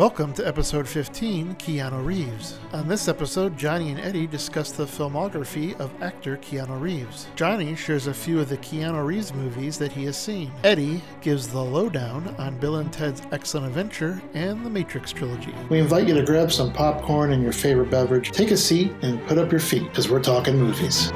Welcome to episode 15 Keanu Reeves. On this episode, Johnny and Eddie discuss the filmography of actor Keanu Reeves. Johnny shares a few of the Keanu Reeves movies that he has seen. Eddie gives the lowdown on Bill and Ted's Excellent Adventure and the Matrix trilogy. We invite you to grab some popcorn and your favorite beverage, take a seat, and put up your feet because we're talking movies.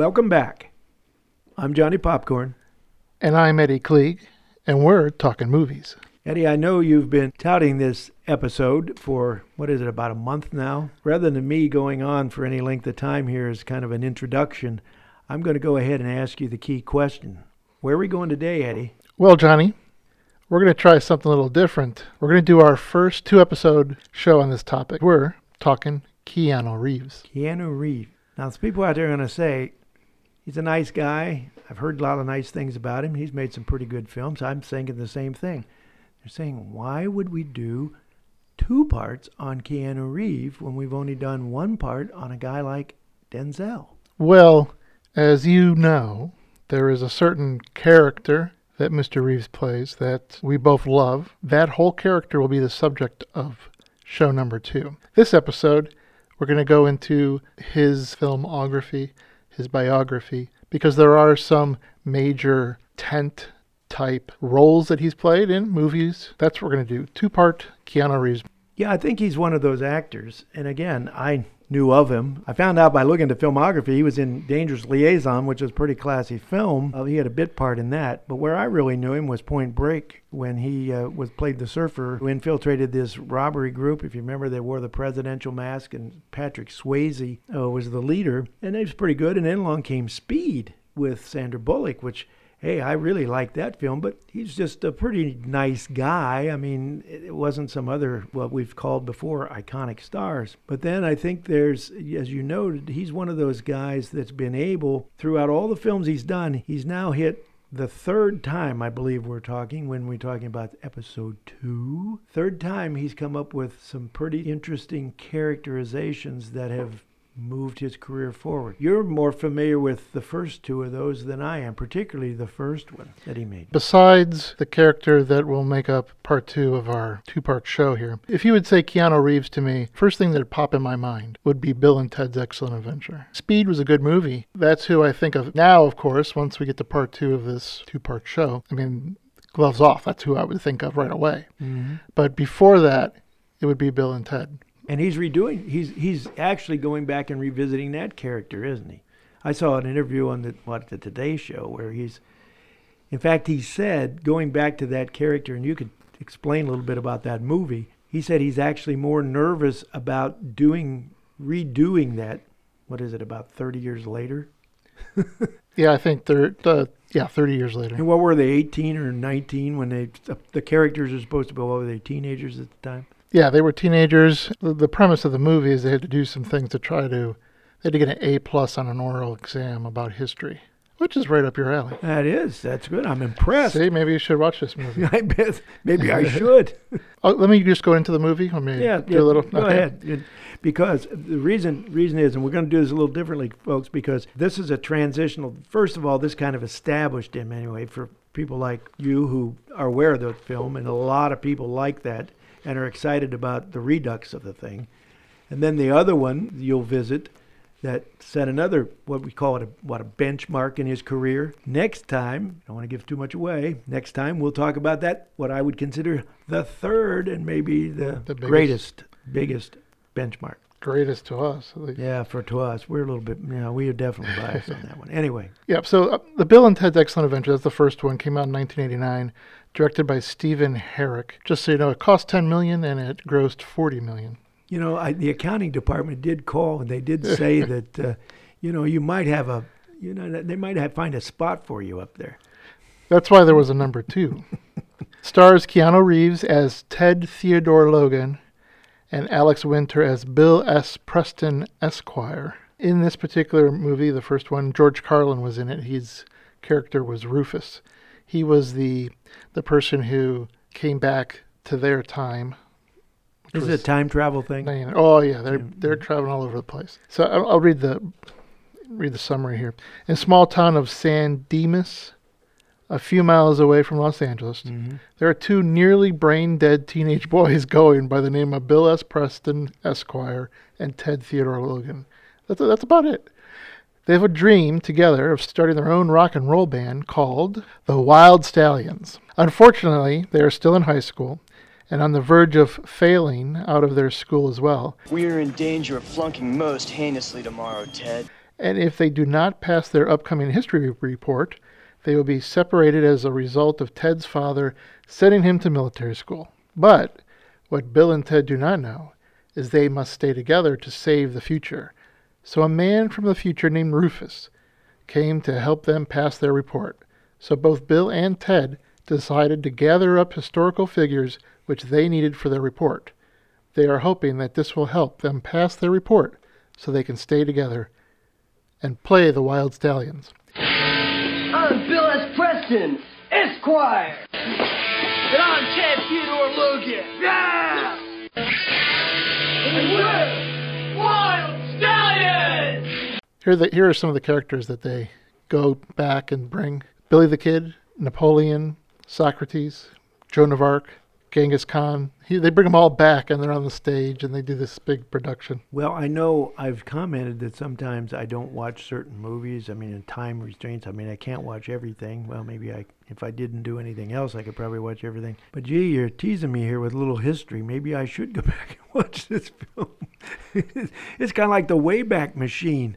Welcome back. I'm Johnny Popcorn. And I'm Eddie Klieg, and we're talking movies. Eddie, I know you've been touting this episode for, what is it, about a month now? Rather than me going on for any length of time here as kind of an introduction, I'm going to go ahead and ask you the key question. Where are we going today, Eddie? Well, Johnny, we're going to try something a little different. We're going to do our first two episode show on this topic. We're talking Keanu Reeves. Keanu Reeves. Now, there's people out there are going to say, he's a nice guy. I've heard a lot of nice things about him. He's made some pretty good films. I'm thinking the same thing. They're saying, why would we do two parts on Keanu Reeves when we've only done one part on a guy like Denzel? Well, as you know, there is a certain character that Mr. Reeves plays that we both love. That whole character will be the subject of show number two. This episode, we're going to go into his filmography his biography because there are some major tent type roles that he's played in movies. That's what we're going to do. Two part Keanu Reeves. Yeah, I think he's one of those actors. And again, I knew of him. I found out by looking at filmography he was in Dangerous Liaison, which was a pretty classy film. Uh, he had a bit part in that. But where I really knew him was Point Break when he uh, was played the surfer who infiltrated this robbery group. If you remember, they wore the presidential mask, and Patrick Swayze uh, was the leader, and it was pretty good. And then along came Speed with Sandra Bullock, which hey, I really like that film, but he's just a pretty nice guy. I mean, it wasn't some other, what we've called before, iconic stars. But then I think there's, as you noted, he's one of those guys that's been able, throughout all the films he's done, he's now hit the third time I believe we're talking when we're talking about episode two. Third time he's come up with some pretty interesting characterizations that have moved his career forward. You're more familiar with the first two of those than I am, particularly the first one that he made. Besides the character that will make up part two of our two part show here, if you would say Keanu Reeves to me, first thing that'd pop in my mind would be Bill and Ted's Excellent Adventure. Speed was a good movie. That's who I think of now, of course, once we get to part two of this two part show. I mean, gloves off, that's who I would think of right away. Mm-hmm. But before that, it would be Bill and Ted and he's redoing. He's he's actually going back and revisiting that character, isn't he? I saw an interview on the what the Today Show where he's, in fact, he said going back to that character, and you could explain a little bit about that movie. He said he's actually more nervous about doing redoing that. What is it about thirty years later? yeah, I think they're uh, yeah thirty years later. And what were they, eighteen or nineteen when they the characters are supposed to be? What were they, teenagers at the time? Yeah, they were teenagers. The, premise of the movie is they had to do some things to try to. They had to get an A plus on an oral exam about history, which is right up your alley. That is. That's good. I'm impressed. See, maybe you should watch this movie. I bet. Maybe I should. oh, let me just go into the movie. Let me yeah, do yeah, a little. Go okay. ahead. Because the reason reason is, and we're going to do this a little differently, folks, because this is a transitional. First of all, this kind of established him anyway for people like you who are aware of the film, and a lot of people like that and are excited about the redux of the thing. And then the other one you'll visit that set another what we call it a what a benchmark in his career. Next time, I don't want to give too much away. Next time we'll talk about that what I would consider the third and maybe the, the greatest biggest benchmark. Greatest to us. Yeah, for to us, we're a little bit. You know, we are definitely biased on that one. Anyway. Yeah. So uh, the Bill and Ted's Excellent Adventure. That's the first one. Came out in 1989 directed by Stephen Herek. Just so you know, it cost 10 million and it grossed 40 million. You know, I, the accounting department did call and they did say that, uh, you know, you might have a, you know, they might have find a spot for you up there. That's why there was a number two. Stars Keanu Reeves as Ted Theodore Logan and Alex Winter as Bill S. Preston Esquire. In this particular movie, the first one, George Carlin was in it. His character was Rufus. He was the the person who came back to their time, Is it a time travel thing? Oh yeah, they're they're traveling all over the place. So I'll, I'll read the read the summary here. In small town of San Dimas, a few miles away from Los Angeles, Mhm. there are two nearly brain dead teenage boys going by the name of Bill S. Preston Esquire and Ted Theodore Logan. That's that's about it. They have a dream together of starting their own rock and roll band called the Wild Stallions. Unfortunately, they are still in high school and on the verge of failing out of their school as well. We are in danger of flunking most heinously tomorrow, Ted. And if they do not pass their upcoming history report, they will be separated as a result of Ted's father sending him to military school. But what Bill and Ted do not know is they must stay together to save the future. So a man from the future named Rufus came to help them pass their report. So both Bill and Ted decided to gather up historical figures which they needed for their report. They are hoping that this will help them pass their report so they can stay together and play the Wild Stallions. I'm Bill S. Preston, Esquire. And I'm Ted Theodore Logan. Yeah! And we're Wild Stallions! Here, the, here are some of the characters that they go back and bring Billy the Kid, Napoleon, Socrates, Joan of Arc, Genghis Khan. He, they bring them all back and they're on the stage and they do this big production. Well, I know I've commented that sometimes I don't watch certain movies. I mean, in time restraints. I mean, I can't watch everything. Well, maybe I, if I didn't do anything else, I could probably watch everything. But gee, you're teasing me here with a little history. Maybe I should go back and watch this film. it's kind of like the Wayback Machine.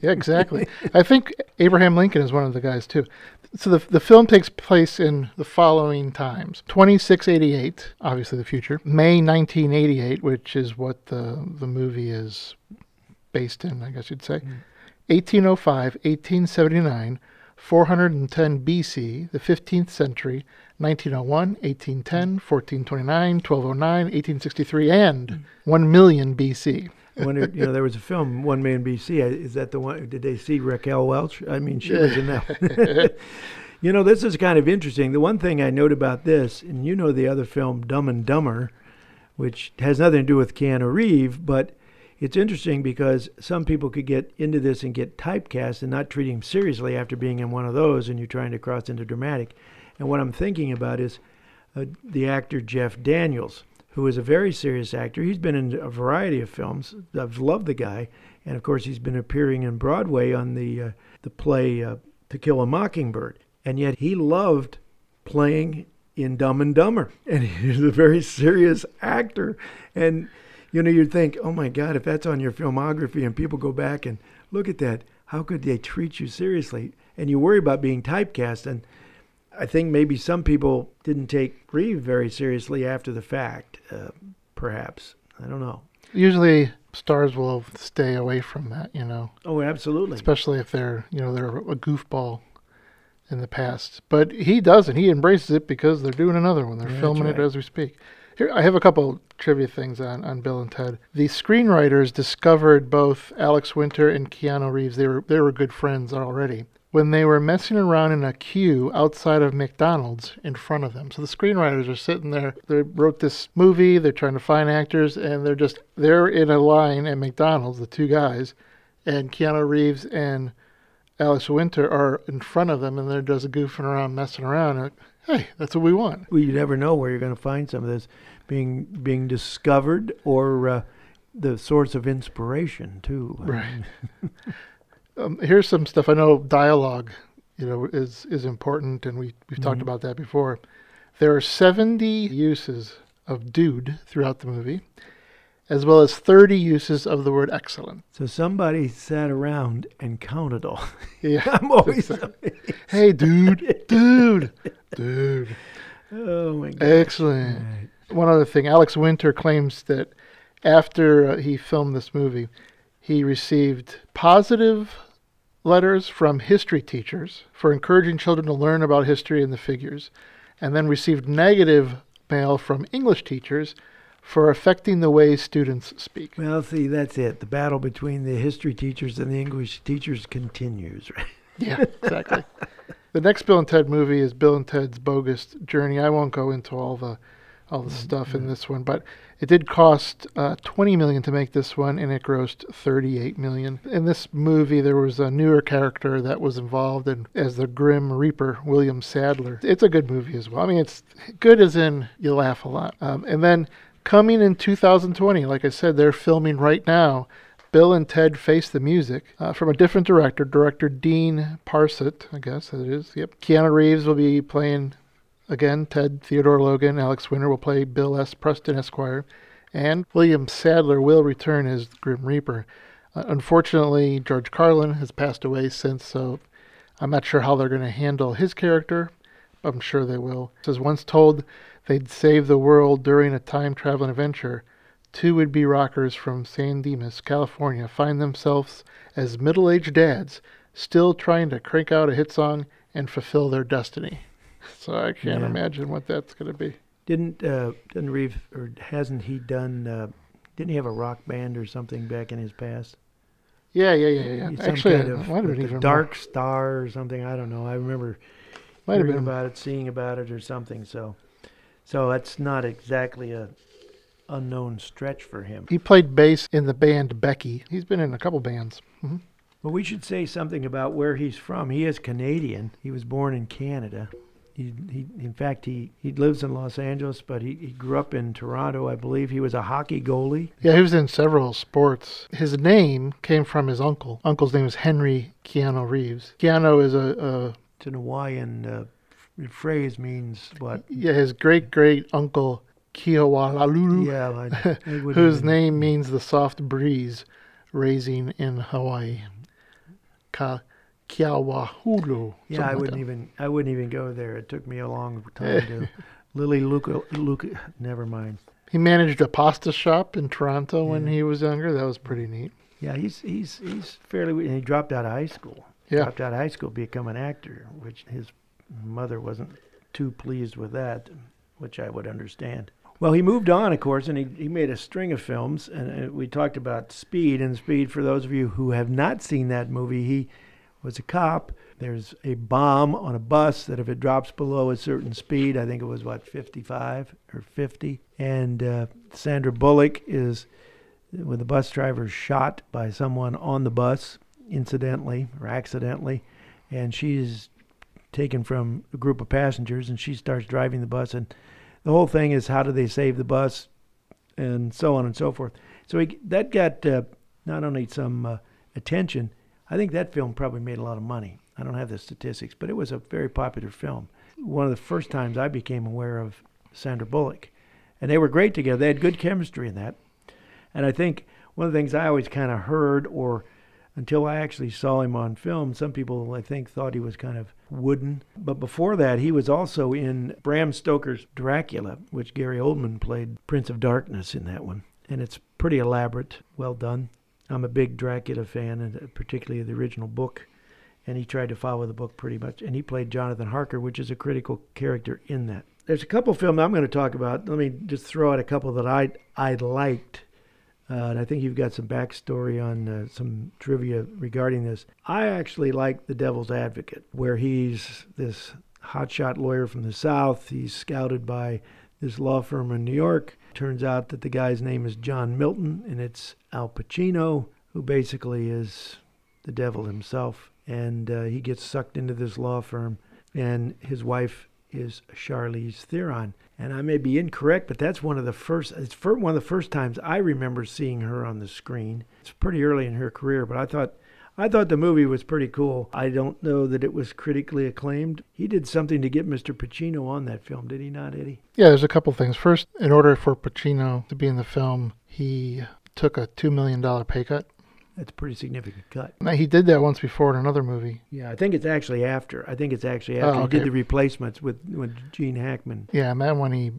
Yeah, exactly. I think Abraham Lincoln is one of the guys too. So the the film takes place in the following times: 2688, obviously the future; May 1988, which is what the the movie is based in, I guess you'd say; hmm. 1805, 1879, 410 BC, the 15th century, 1901, 1810, 1429, hmm. 1209, 1863, and hmm. 1 million BC. Wonder, you know, there was a film, One Man BC. Is that the one? Did they see Raquel Welch? I mean, she was in that. you know, this is kind of interesting. The one thing I note about this, and you know the other film, Dumb and Dumber, which has nothing to do with Keanu Reeves, but it's interesting because some people could get into this and get typecast and not treat him seriously after being in one of those, and you're trying to cross into dramatic. And what I'm thinking about is uh, the actor Jeff Daniels, who is a very serious actor. He's been in a variety of films. I've loved the guy, and of course, he's been appearing in Broadway on the uh, the play uh, To Kill a Mockingbird. And yet, he loved playing in Dumb and Dumber, and he's a very serious actor. And you know, you'd think, oh my God, if that's on your filmography, and people go back and look at that, how could they treat you seriously? And you worry about being typecast, and I think maybe some people didn't take Reeve very seriously after the fact, uh, perhaps. I don't know. Usually, stars will stay away from that, you know, Oh, absolutely. especially if they're, you know, they're a goofball in the past. But he doesn't. He embraces it because they're doing another one. They're Yeah, filming it as we speak. Here, I have a couple trivia things on, on Bill and Ted. The screenwriters discovered both Alex Winter and Keanu Reeves. They were they were good friends already when they were messing around in a queue outside of McDonald's in front of them. So the screenwriters are sitting there. They wrote this movie. They're trying to find actors, and they're just they're in a line at McDonald's. The two guys, and Keanu Reeves and Alex Winter are in front of them, and they're just goofing around, messing around. And, hey, that's what we want. Well, you never know where you're going to find some of this being being discovered or uh, the source of inspiration too. Right. Um, here's some stuff. I know dialogue, you know, is is important, and we we've talked Mhm. about that before. There are 70 uses of "dude" throughout the movie, as well as 30 uses of the word "excellent." So somebody sat around and counted all. Yeah. I'm always. hey, dude, dude, dude. oh my god. Excellent. Right. One other thing, Alex Winter claims that after uh, he filmed this movie, he received positive letters from history teachers for encouraging children to learn about history and the figures, and then received negative mail from English teachers for affecting the way students speak. Well, see, that's it. The battle between the history teachers and the English teachers continues, right? Yeah, exactly. the next Bill and Ted movie is Bill and Ted's Bogus Journey. I won't go into all the all the mm-hmm. stuff in this one, but it did cost uh, 20 million to make this one, and it grossed 38 million. In this movie, there was a newer character that was involved in, as the Grim Reaper, William Sadler. It's a good movie as well. I mean, it's good as in you laugh a lot. Um, and then coming in 2020, like I said, they're filming right now. Bill and Ted Face the Music uh, from a different director, director Dean Parisot, I guess it is. Yep. Keanu Reeves will be playing again Ted Theodore Logan. Alex Winter will play Bill S. Preston Esquire. And William Sadler will return as Grim Reaper. Uh, unfortunately, George Carlin has passed away since, so I'm not sure how they're going to handle his character. I'm sure they will. As once told they'd save the world during a time traveling adventure, two would be rockers from San Dimas, California, find themselves as middle aged dads still trying to crank out a hit song and fulfill their destiny. So I can't Yeah. imagine what that's going to be. Didn't uh, didn't Reeves or hasn't he done? Uh, didn't he have a rock band or something back in his past? Yeah, yeah, yeah, yeah. Some Actually, kind of might have with been the even Dark Star or something. I don't know. I remember Might have been. about it, seeing about it, or something. So, so that's not exactly a unknown stretch for him. He played bass in the band Becky. He's been in a couple bands. hmm But we should say something about where he's from. He is Canadian. He was born in Canada. He, he in fact, he, he lives in Los Angeles, but he, he grew up in Toronto, I believe. He was a hockey goalie. Yeah, he was in several sports. His name came from his uncle. Uncle's name is Henry Keanu Reeves. Keanu is a, a It's an Hawaiian uh, phrase, means what? yeah, his great great uncle Keowalalulu, Yeah, I, whose name means the soft breeze raising in Hawaii. Ka Kiawahulu. Yeah, I wouldn't even. I wouldn't even go there. It took me a long time to. Lily Luca, Luca. Never mind. He managed a pasta shop in Toronto when he was younger. That was pretty mm. neat. Yeah, he's he's he's fairly. And he dropped out of high school. Yeah. Dropped out of high school to become an actor, which his mother wasn't too pleased with that, which I would understand. Well, he moved on, of course, and he, he made a string of films. And we talked about Speed. And Speed, for those of you who have not seen that movie, he was a cop. There's a bomb on a bus that if it drops below a certain speed, I think it was what 55 or 50, and uh, Sandra Bullock is when the bus driver shot by someone on the bus, incidentally or accidentally, and she's taken from a group of passengers, and she starts driving the bus, and the whole thing is how do they save the bus, and so on and so forth. So he, that got uh, not only some uh, attention, I think that film probably made a lot of money. I don't have the statistics, but it was a very popular film. One of the first times I became aware of Sandra Bullock, and they were great together. They had good chemistry in that. And I think one of the things I always kind of heard, or until I actually saw him on film, some people I think thought he was kind of wooden. But before that, he was also in Bram Stoker's Dracula, which Gary Oldman played Prince of Darkness in that one. And it's pretty elaborate, well done. I'm a big Dracula fan, and particularly the original book. And he tried to follow the book pretty much. And he played Jonathan Harker, which is a critical character in that. There's a couple films I'm going to talk about. Let me just throw out a couple that I I liked. Uh, and I think you've got some backstory on uh, some trivia regarding this. I actually like The Devil's Advocate, where he's this hotshot lawyer from the South. He's scouted by this law firm in New York. Turns out that the guy's name is John Milton, and it's Al Pacino, who basically is the devil himself. And uh, he gets sucked into this law firm, and his wife is Charlize Theron. And I may be incorrect, but that's one of the first. It's one of the first times I remember seeing her on the screen. It's pretty early in her career, but I thought, I thought the movie was pretty cool. I don't know that it was critically acclaimed. He did something to get Mr. Pacino on that film, did he not, Eddie? Yeah, there's a couple things. First, in order for Pacino to be in the film, he took a $2 million pay cut. That's a pretty significant cut. Now, he did that once before in another movie. Yeah, I think it's actually after. I think it's actually Oh, after he did the replacements with with Gene Hackman. Yeah, and that one he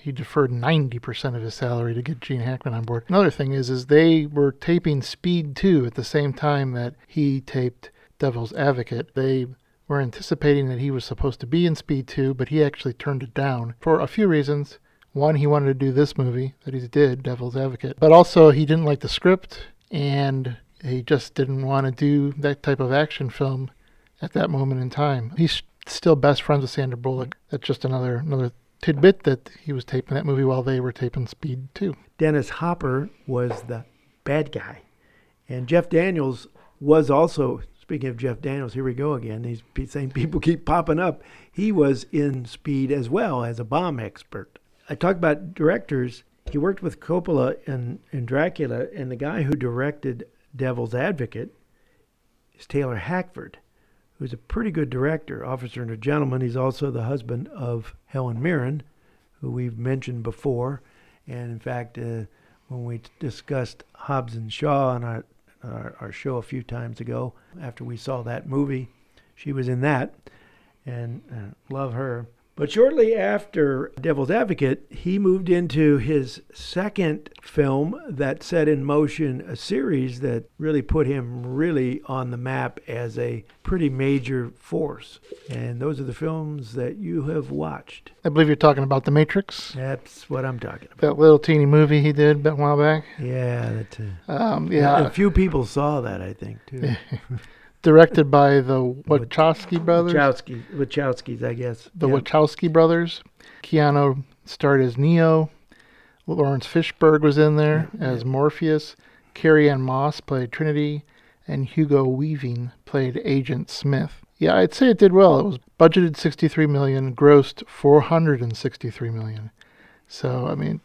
he deferred 90% of his salary to get Gene Hackman on board. Another thing is is they were taping Speed 2 at the same time that he taped Devil's Advocate. They were anticipating that he was supposed to be in Speed 2, but he actually turned it down for a few reasons. One, he wanted to do this movie that he did, Devil's Advocate, but also he didn't like the script and he just didn't want to do that type of action film at that moment in time. He's still best friends with Sandra Bullock. That's just another another tidbit that he was taping that movie while they were taping Speed too. Dennis Hopper was the bad guy. And Jeff Daniels was also, speaking of Jeff Daniels, here we go again. These same people keep popping up. He was in Speed as well as a bomb expert. I talked about directors. He worked with Coppola in, in Dracula, and the guy who directed Devil's Advocate is Taylor Hackford, who's a pretty good director, officer and a gentleman. He's also the husband of Helen Mirren, who we've mentioned before. And in fact, uh, when we discussed Hobbs and Shaw on our, our, our show a few times ago, after we saw that movie, she was in that, and uh, love her. But shortly after Devil's Advocate, he moved into his second film that set in motion a series that really put him really on the map as a pretty major force. And those are the films that you have watched. I believe you're talking about The Matrix, That's what I'm talking about. that little teeny movie he did a while back. Yeah, that. Uh, Um, yeah, yeah, a few people saw that, I think, too. directed by the Wachowski brothers. Wachowski, Wachowskis, I guess. the Yeah. Wachowski brothers. Keanu starred as Neo. Laurence Fishburne was in there as Morpheus. Carrie-Anne Moss played Trinity, and Hugo Weaving played Agent Smith. Yeah, I'd say it did well. It was budgeted 63 million, grossed 463 million. So I mean,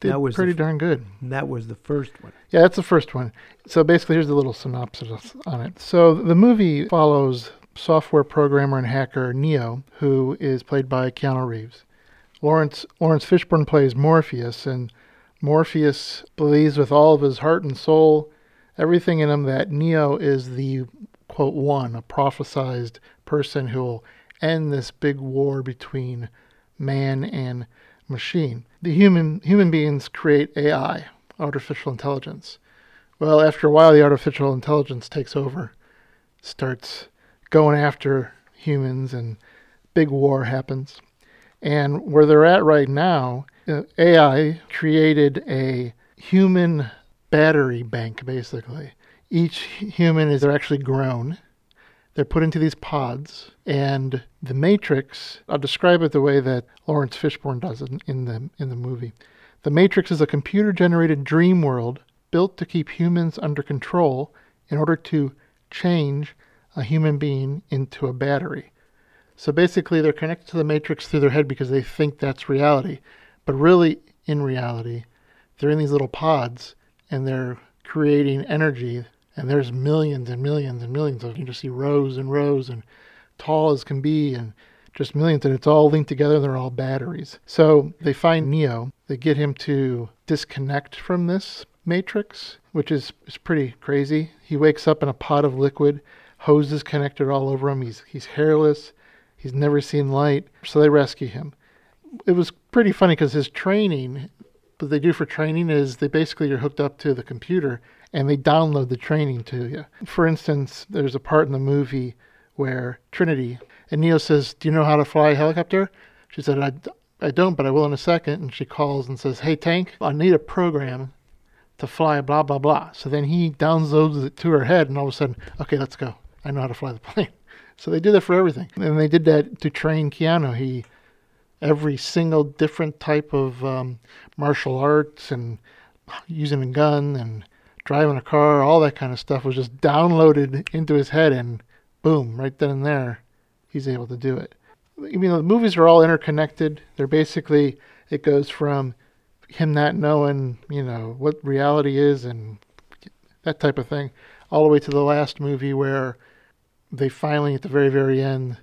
did That was pretty f- darn good. That was the first one. Yeah, that's the first one. So basically, here's a little synopsis on it. So the movie follows software programmer and hacker Neo, who is played by Keanu Reeves. Laurence Laurence Fishburne plays Morpheus, and Morpheus believes with all of his heart and soul, everything in him, that Neo is the quote one, a prophesized person who will end this big war between man and machine. The human human beings create AI, artificial intelligence. Well, after a while, the artificial intelligence takes over, starts going after humans, and big war happens. And where they're at right now, uh, AI created a human battery bank, basically. Each human is actually grown. They're put into these pods, and the Matrix. I'll describe it the way that Laurence Fishburne does it in the in the movie. The Matrix is a computer-generated dream world built to keep humans under control in order to change a human being into a battery. So basically, they're connected to the Matrix through their head because they think that's reality. But really, in reality, they're in these little pods and they're creating energy. And there's millions and millions and millions of you just see rows and rows and tall as can be and just millions. And it's all linked together. And they're all batteries. So they find Neo. They get him to disconnect from this matrix, which is, is pretty crazy. He wakes up in a pot of liquid, hoses connected all over him. He's he's hairless. He's never seen light. So they rescue him. It was pretty funny because his training, what they do for training is they basically are hooked up to the computer and they download the training to you. For instance, there's a part in the movie where Trinity and Neo says, "Do you know how to fly a helicopter?" She said, "I, I don't, but I will in a second. And she calls and says, "Hey Tank, I need a program to fly blah blah blah." So then he downloads it to her head, and all of a sudden, okay, let's go. I know how to fly the plane. So they do that for everything, and they did that to train Keanu. He every single different type of um, martial arts and using a gun and driving a car, all that kind of stuff was just downloaded into his head, and boom, right then and there, he's able to do it. I mean, the movies are all interconnected. They're basically it goes from him not knowing, you know, what reality is and that type of thing, all the way to the last movie where they finally, at the very, very end,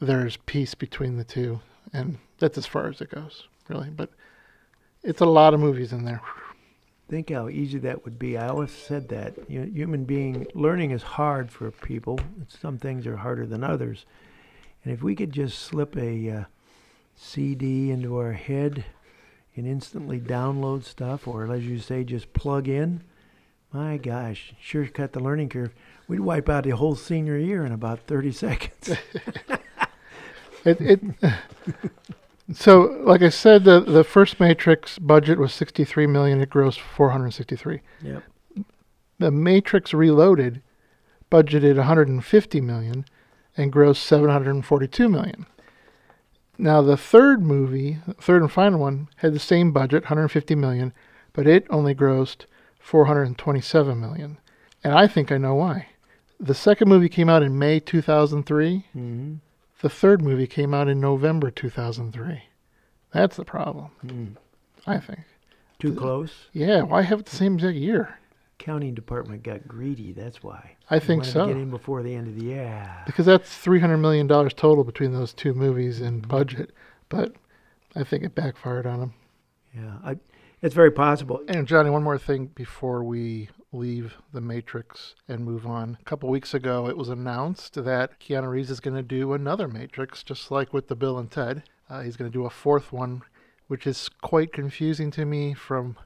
there's peace between the two, and that's as far as it goes, really. But it's a lot of movies in there. Think how easy that would be. I always said that. You know, human being learning is hard for people. Some things are harder than others. And if we could just slip a uh, CD into our head and instantly download stuff, or as you say, just plug in, my gosh, sure cut the learning curve. We'd wipe out the whole senior year in about 30 seconds. It, it so, like I said, the the first Matrix budget was 63 million. It grossed 463. yep. The Matrix Reloaded budgeted 150 million and grossed 742 million. Now the third movie, third and final one, had the same budget, 150 million, but it only grossed 427 million. And I think I know why. The second movie came out in May 2003. Mm-hmm. The third movie came out in November 2003. That's the problem, Mm. I think. Too close. Yeah, why have it the same exact year? Accounting department got greedy. That's why. I They think so. Get in before the end of the year. Because that's $300 million total between those two movies in budget. But I think it backfired on them. Yeah, I, it's very possible. And Johnny, one more thing before we leave the Matrix and move on. A couple weeks ago, it was announced that Keanu Reeves is going to do another Matrix, just like with the Bill and Ted. Uh, he's going to do a fourth one, which is quite confusing to me from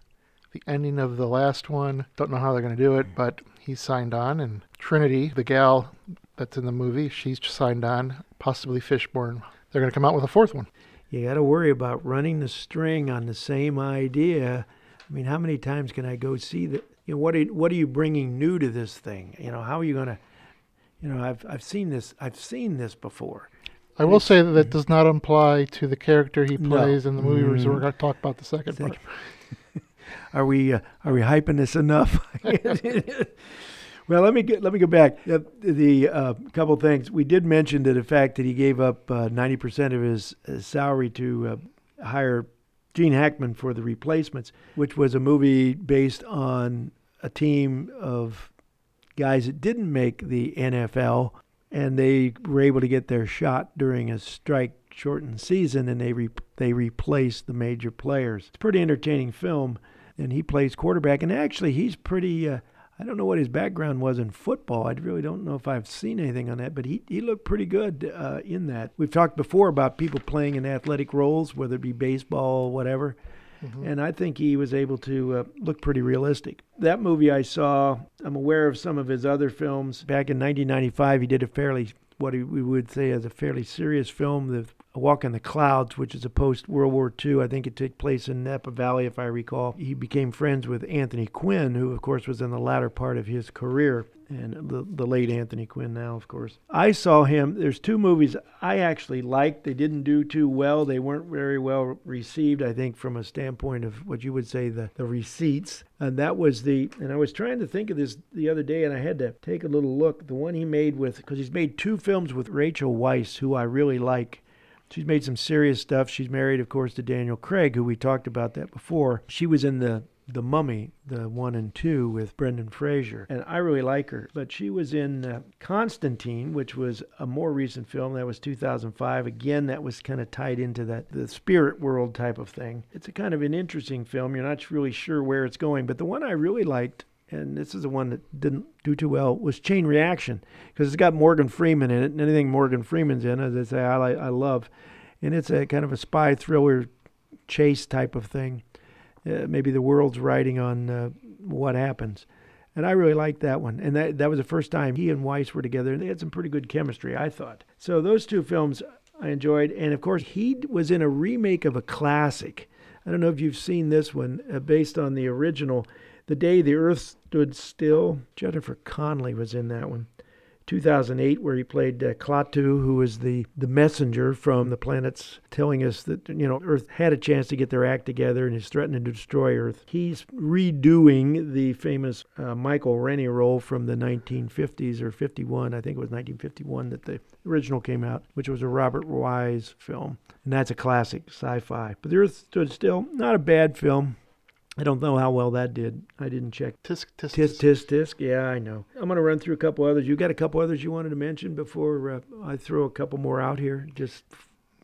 the ending of the last one. Don't know how they're going to do it, but he signed on. And Trinity, the gal that's in the movie, she's signed on. Possibly Fishburne. They're going to come out with a fourth one. You got to worry about running the string on the same idea. I mean, how many times can I go see the? You know, what are, what are you bringing new to this thing? You know, how are you going to? You know, I've I've seen this. I've seen this before. I will say that that does not apply to the character he No. plays in the movie. So we're Mm. going to talk about the second part. Are we uh, are we hyping this enough? well, let me get, let me go back. The, the uh, couple things we did mention to the fact that he gave up uh, ninety percent of his, his salary to uh, hire Gene Hackman for the replacements, which was a movie based on a team of guys that didn't make the NFL, and they were able to get their shot during a strike shortened season, and they re- they replaced the major players. It's a pretty entertaining film, and he plays quarterback, and actually he's pretty. Uh, I don't know what his background was in football. I really don't know if I've seen anything on that, but he, he looked pretty good uh, in that. We've talked before about people playing in athletic roles, whether it be baseball, or whatever. And I think he was able to uh, look pretty realistic. That movie I saw, I'm aware of some of his other films. Back in 1995, he did a fairly, what we would say as a fairly serious film, The A Walk in the Clouds, which is a post World War II. I think it took place in Napa Valley, if I recall. He became friends with Anthony Quinn, who, of course, was in the latter part of his career and the, the late Anthony Quinn now, of course. I saw him. There's two movies I actually liked. They didn't do too well. They weren't very well received, I think, from a standpoint of what you would say the, the receipts. And that was the, and I was trying to think of this the other day, and I had to take a little look. The one he made with, because he's made two films with Rachel Weisz, who I really like. She's made some serious stuff. She's married, of course, to Daniel Craig, who we talked about that before. She was in the the Mummy, the one and two with Brendan Fraser, and I really like her. But she was in uh, Constantine, which was a more recent film. That was 2005. Again, that was kind of tied into that the spirit world type of thing. It's a kind of an interesting film. You're not really sure where it's going, but the one I really liked and this is the one that didn't do too well, was Chain Reaction, because it's got Morgan Freeman in it, and anything Morgan Freeman's in, as I say, I, I love. And it's a kind of a spy thriller chase type of thing. Uh, maybe the world's writing on uh, what happens. And I really liked that one. And that, that was the first time he and Weisz were together, and they had some pretty good chemistry, I thought. So those two films I enjoyed. And of course, he was in a remake of a classic. I don't know if you've seen this one, uh, based on the original. The Day the Earth Stood Still. Jennifer Connelly was in that one. 2008, where he played uh, Klaatu, who was the, the messenger from the planets telling us that, you know, Earth had a chance to get their act together and is threatening to destroy Earth. He's redoing the famous uh, Michael Rennie role from the 1950s or 51, I think it was 1951 that the original came out, which was a Robert Wise film. And that's a classic sci fi. But The Earth Stood Still, not a bad film. I don't know how well that did. I didn't check. Tisk, tisk, Tisk, tisk, tisk. Yeah, I know. I'm going to run through a couple others. You got a couple others you wanted to mention before uh, I throw a couple more out here? Just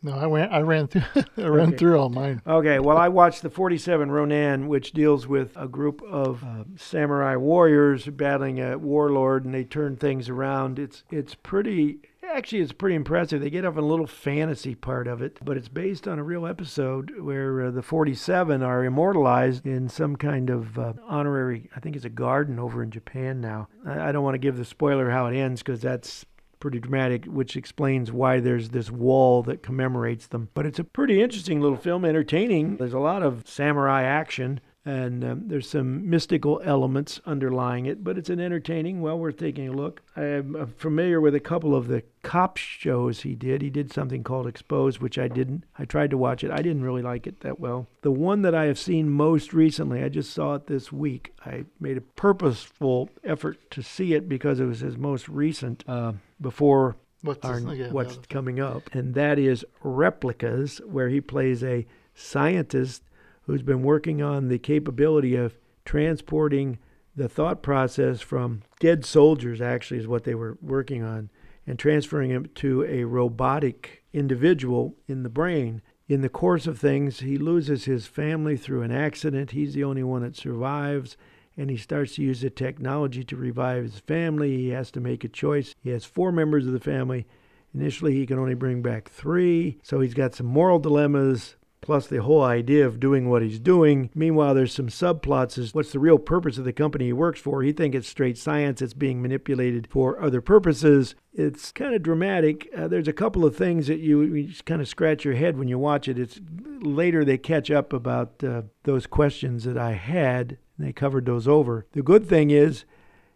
No, I ran. I ran through. I ran Okay. through all mine. Okay, well, I watched the 47 Ronin, which deals with a group of uh, samurai warriors battling a warlord, and they turn things around. It's it's pretty. Actually, it's pretty impressive. They get off a little fantasy part of it, but it's based on a real episode where uh, the 47 are immortalized in some kind of uh, honorary. I think it's a garden over in Japan now. I, I don't want to give the spoiler how it ends because that's pretty dramatic, which explains why there's this wall that commemorates them. But it's a pretty interesting little film, entertaining. There's a lot of samurai action. And um, there's some mystical elements underlying it, but it's an entertaining, well worth taking a look. I'm familiar with a couple of the cop shows he did. He did something called Exposed, which I didn't. I tried to watch it. I didn't really like it that well. The one that I have seen most recently, I just saw it this week. I made a purposeful effort to see it because it was his most recent uh, before What's, our, yeah, what's coming up, and that is Replicas, where he plays a scientist who's been working on the capability of transporting the thought process from dead soldiers, actually, is what they were working on, and transferring it to a robotic individual in the brain. In the course of things, he loses his family through an accident. He's the only one that survives and he starts to use the technology to revive his family. He has to make a choice. He has four members of the family. Initially, he can only bring back three, so he's got some moral dilemmas. Plus, the whole idea of doing what he's doing. Meanwhile, there's some subplots as what's the real purpose of the company he works for. He thinks it's straight science, it's being manipulated for other purposes. It's kind of dramatic. Uh, there's a couple of things that you, you just kind of scratch your head when you watch it. It's later they catch up about uh, those questions that I had and they covered those over. The good thing is,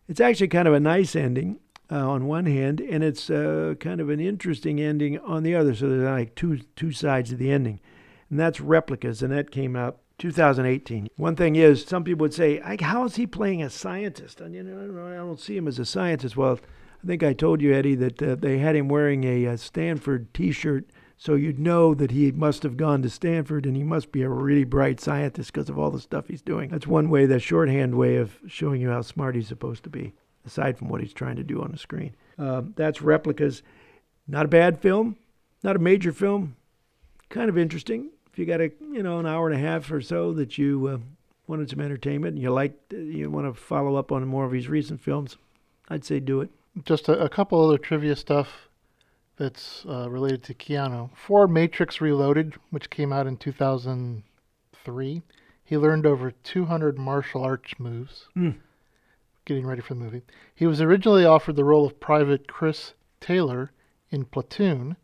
it's actually kind of a nice ending uh, on one hand, and it's uh, kind of an interesting ending on the other. So there's like two two sides of the ending, and that's replicas, and that came out 2018. One thing is, some people would say, "I- "How is he playing a scientist?" And you know, I don't, see him as a scientist. Well, I think I told you, Eddie, that uh, they had him wearing a, uh Stanford T-shirt. So you'd know that he must have gone to Stanford and he must be a really bright scientist because of all the stuff he's doing. That's one way, the shorthand way of showing you how smart he's supposed to be, aside from what he's trying to do on the screen. Um, that's Replicas. Not a bad film, not a major film, kind of interesting. If you got a you know an hour and a half or so that you uh, wanted some entertainment and you like you want to follow up on more of his recent films, I'd say do it. Just a, a couple other trivia stuff that's uh, related to Keanu. For Matrix Reloaded, which came out in 2003, he learned over 200 martial arts moves Hmm. getting ready for the movie. He was originally offered the role of Private Chris Taylor in Platoon,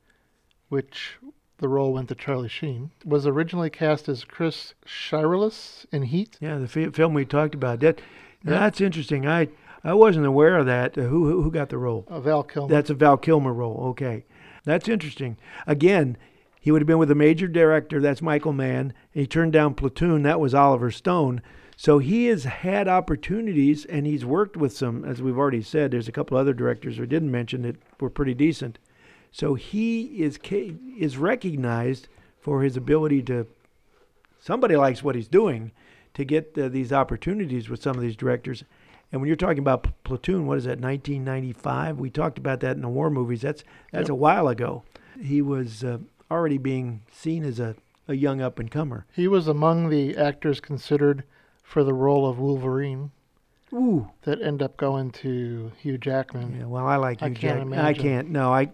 which the role went to Charlie Sheen. Was originally cast as Chris Shiherlis in Heat. Yeah, the fi- film we talked about. That that's interesting. I I wasn't aware of that. Uh, who who who got the role? Uh, Val Kilmer. That's a Val Kilmer role. Okay, that's interesting. Again, he would have been with a major director. That's Michael Mann. He turned down Platoon. That was Oliver Stone. So he has had opportunities, and he's worked with some. As we've already said, there's a couple other directors we didn't mention that were pretty decent. So he is is recognized for his ability to. Somebody likes what he's doing to get uh, these opportunities with some of these directors. And when you're talking about Platoon, what is that? 1995. We talked about that in the war movies. That's that's a while ago. He was uh, already being seen as a, a young up and comer. He was among the actors considered for the role of Wolverine Ooh. that end up going to Hugh Jackman. Yeah, well, I like I can't Jackman. I can't. No, I,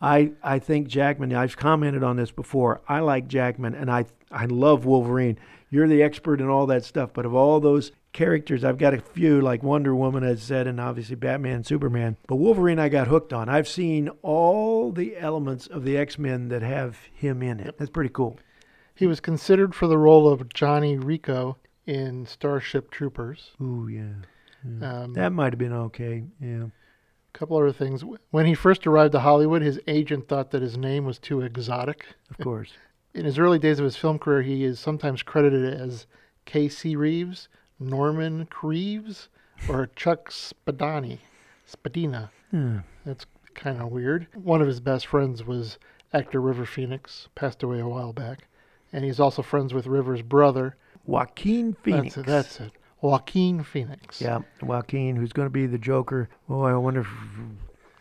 I, I think Jackman. I've commented on this before. I like Jackman, and I, I love Wolverine. You're the expert in all that stuff, but of all those characters, I've got a few like Wonder Woman, as said, and obviously Batman, Superman. But Wolverine, I got hooked on. I've seen all the elements of the X Men that have him in it. That's pretty cool. He was considered for the role of Johnny Rico in Starship Troopers. Ooh, yeah. Um, That might have been okay. Yeah. A couple other things. When he first arrived to Hollywood, his agent thought that his name was too exotic. Of course. In his early days of his film career, he is sometimes credited as K.C. Reeves, Norman Creeves, or Chuck Spadani. Spadina. Hmm. That's kind of weird. One of his best friends was actor River Phoenix, passed away a while back. And he's also friends with River's brother. Joaquin Phoenix. That's it. That's it. Joaquin Phoenix. Yeah, Joaquin, who's going to be the Joker. Oh, I wonder if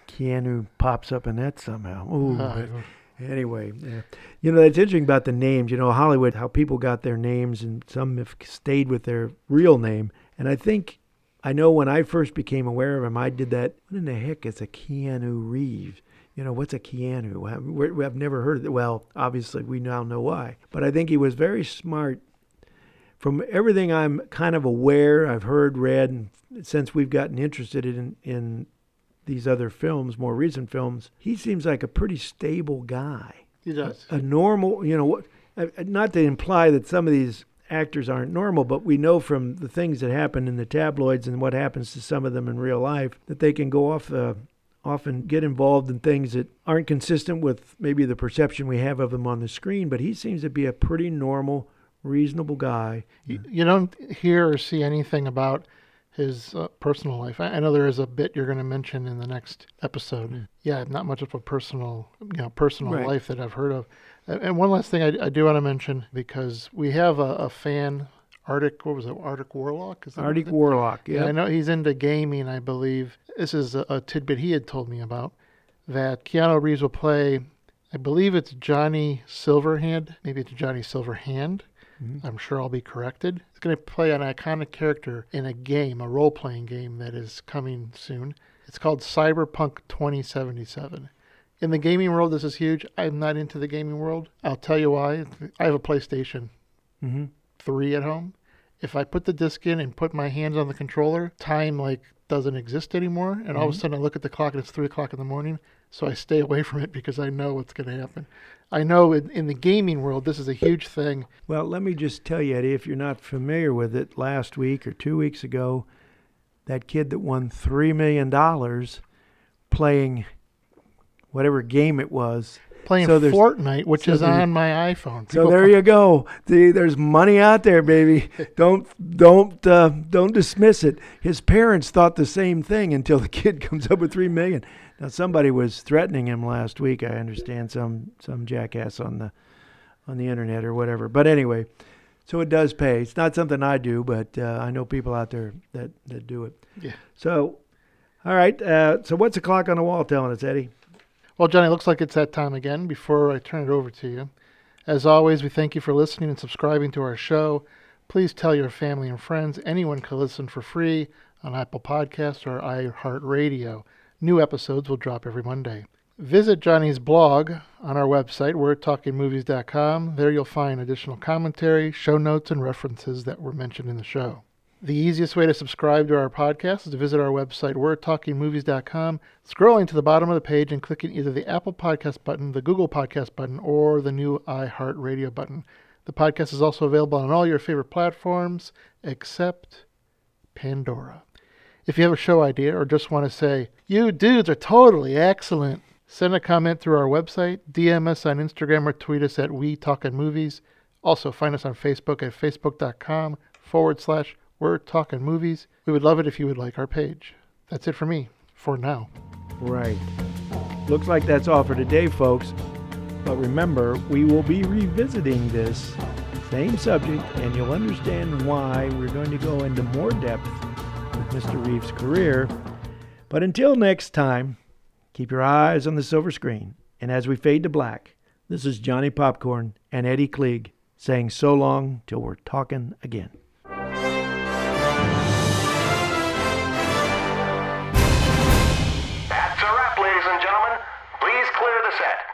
Keanu pops up in that somehow. Ooh, Uh, anyway, yeah. you know that's interesting about the names. You know, Hollywood, how people got their names, and some have stayed with their real name. And I think I know when I first became aware of him, I did that. What in the heck is a Keanu Reeves? You know, what's a Keanu? I've never heard of it. Well, obviously, we now know why. But I think he was very smart from everything I'm kind of aware, I've heard, read, and since we've gotten interested in in these other films, more recent films, he seems like a pretty stable guy. he does. A normal, you know, what? uh, Not to imply that some of these actors aren't normal, but we know from the things that happen in the tabloids and what happens to some of them in real life that they can go off the often get involved in things that aren't consistent with maybe the perception we have of them on the screen. But he seems to be a pretty normal, reasonable guy. You, you don't hear or see anything about his uh, personal life. I, I know there is a bit you're going to mention in the next episode. Yeah, not much of a personal, you know, personal Right. life that I've heard of. And and one last thing I, I do want to mention because we have a, a fan, Arctic. What was it? Arctic Warlock. Is that Arctic Warlock. Yeah, I know he's into gaming, I believe. This is a, a tidbit he had told me about that Keanu Reeves will play. I believe it's Johnny Silverhand. Maybe it's Johnny Silverhand. I'm sure I'll be corrected. He's going to play an iconic character in a game, a role playing game that is coming soon. It's called Cyberpunk 2077. In the gaming world, this is huge. I'm not into the gaming world. I'll tell you why. I have a PlayStation hmm 3 at home. If I put the disc in and put my hands on the controller, time like doesn't exist anymore. And all of a sudden I look at the clock and it's three o'clock in the morning. So I stay away from it because I know what's going to happen. I know in, in the gaming world, this is a huge thing. Well, let me just tell you, Eddie, if you're not familiar with it, last week or two weeks ago, that kid that won $3 million playing whatever game it was. Playing So Fortnite, which so is on my iPhone. So there you go. The, there's money out there, baby. Don't don't uh, don't dismiss it. His parents thought the same thing until the kid comes up with three million. Now somebody was threatening him last week. I understand some some jackass on the on the internet or whatever. But anyway, so it does pay. It's not something I do, but uh, I know people out there that that do it. Yeah. So, all right. Uh, so what's the clock on the wall telling us, Eddie? Well, Johnny, looks like it's that time again. Before I turn it over to you, as always, we thank you for listening and subscribing to our show. Please tell your family and friends. Anyone can listen for free on Apple Podcasts or iHeartRadio. New episodes will drop every Monday. Visit Johnny's blog on our website, we'retalkingmovies.com. There you'll find additional commentary, show notes, and references that were mentioned in the show. The easiest way to subscribe to our podcast is to visit our website, we'retalkingmovies.com, scrolling to the bottom of the page and clicking either the Apple Podcast button, the Google Podcast button, or the new iHeartRadio button. The podcast is also available on all your favorite platforms except Pandora. If you have a show idea or just want to say, you dudes are totally excellent, send a comment through our website, DM us on Instagram, or tweet us at We Talkin' Movies. Also, find us on Facebook at facebook.com forward slash We're Talking Movies. We would love it if you would like our page. That's it for me for now. Right. Looks like that's all for today, folks. But remember, we will be revisiting this same subject, and you'll understand why we're going to go into more depth with Mr. Reeves' career. But until next time, keep your eyes on the silver screen. And as we fade to black, this is Johnny Popcorn and Eddie Klieg saying so long till we're talking again. That's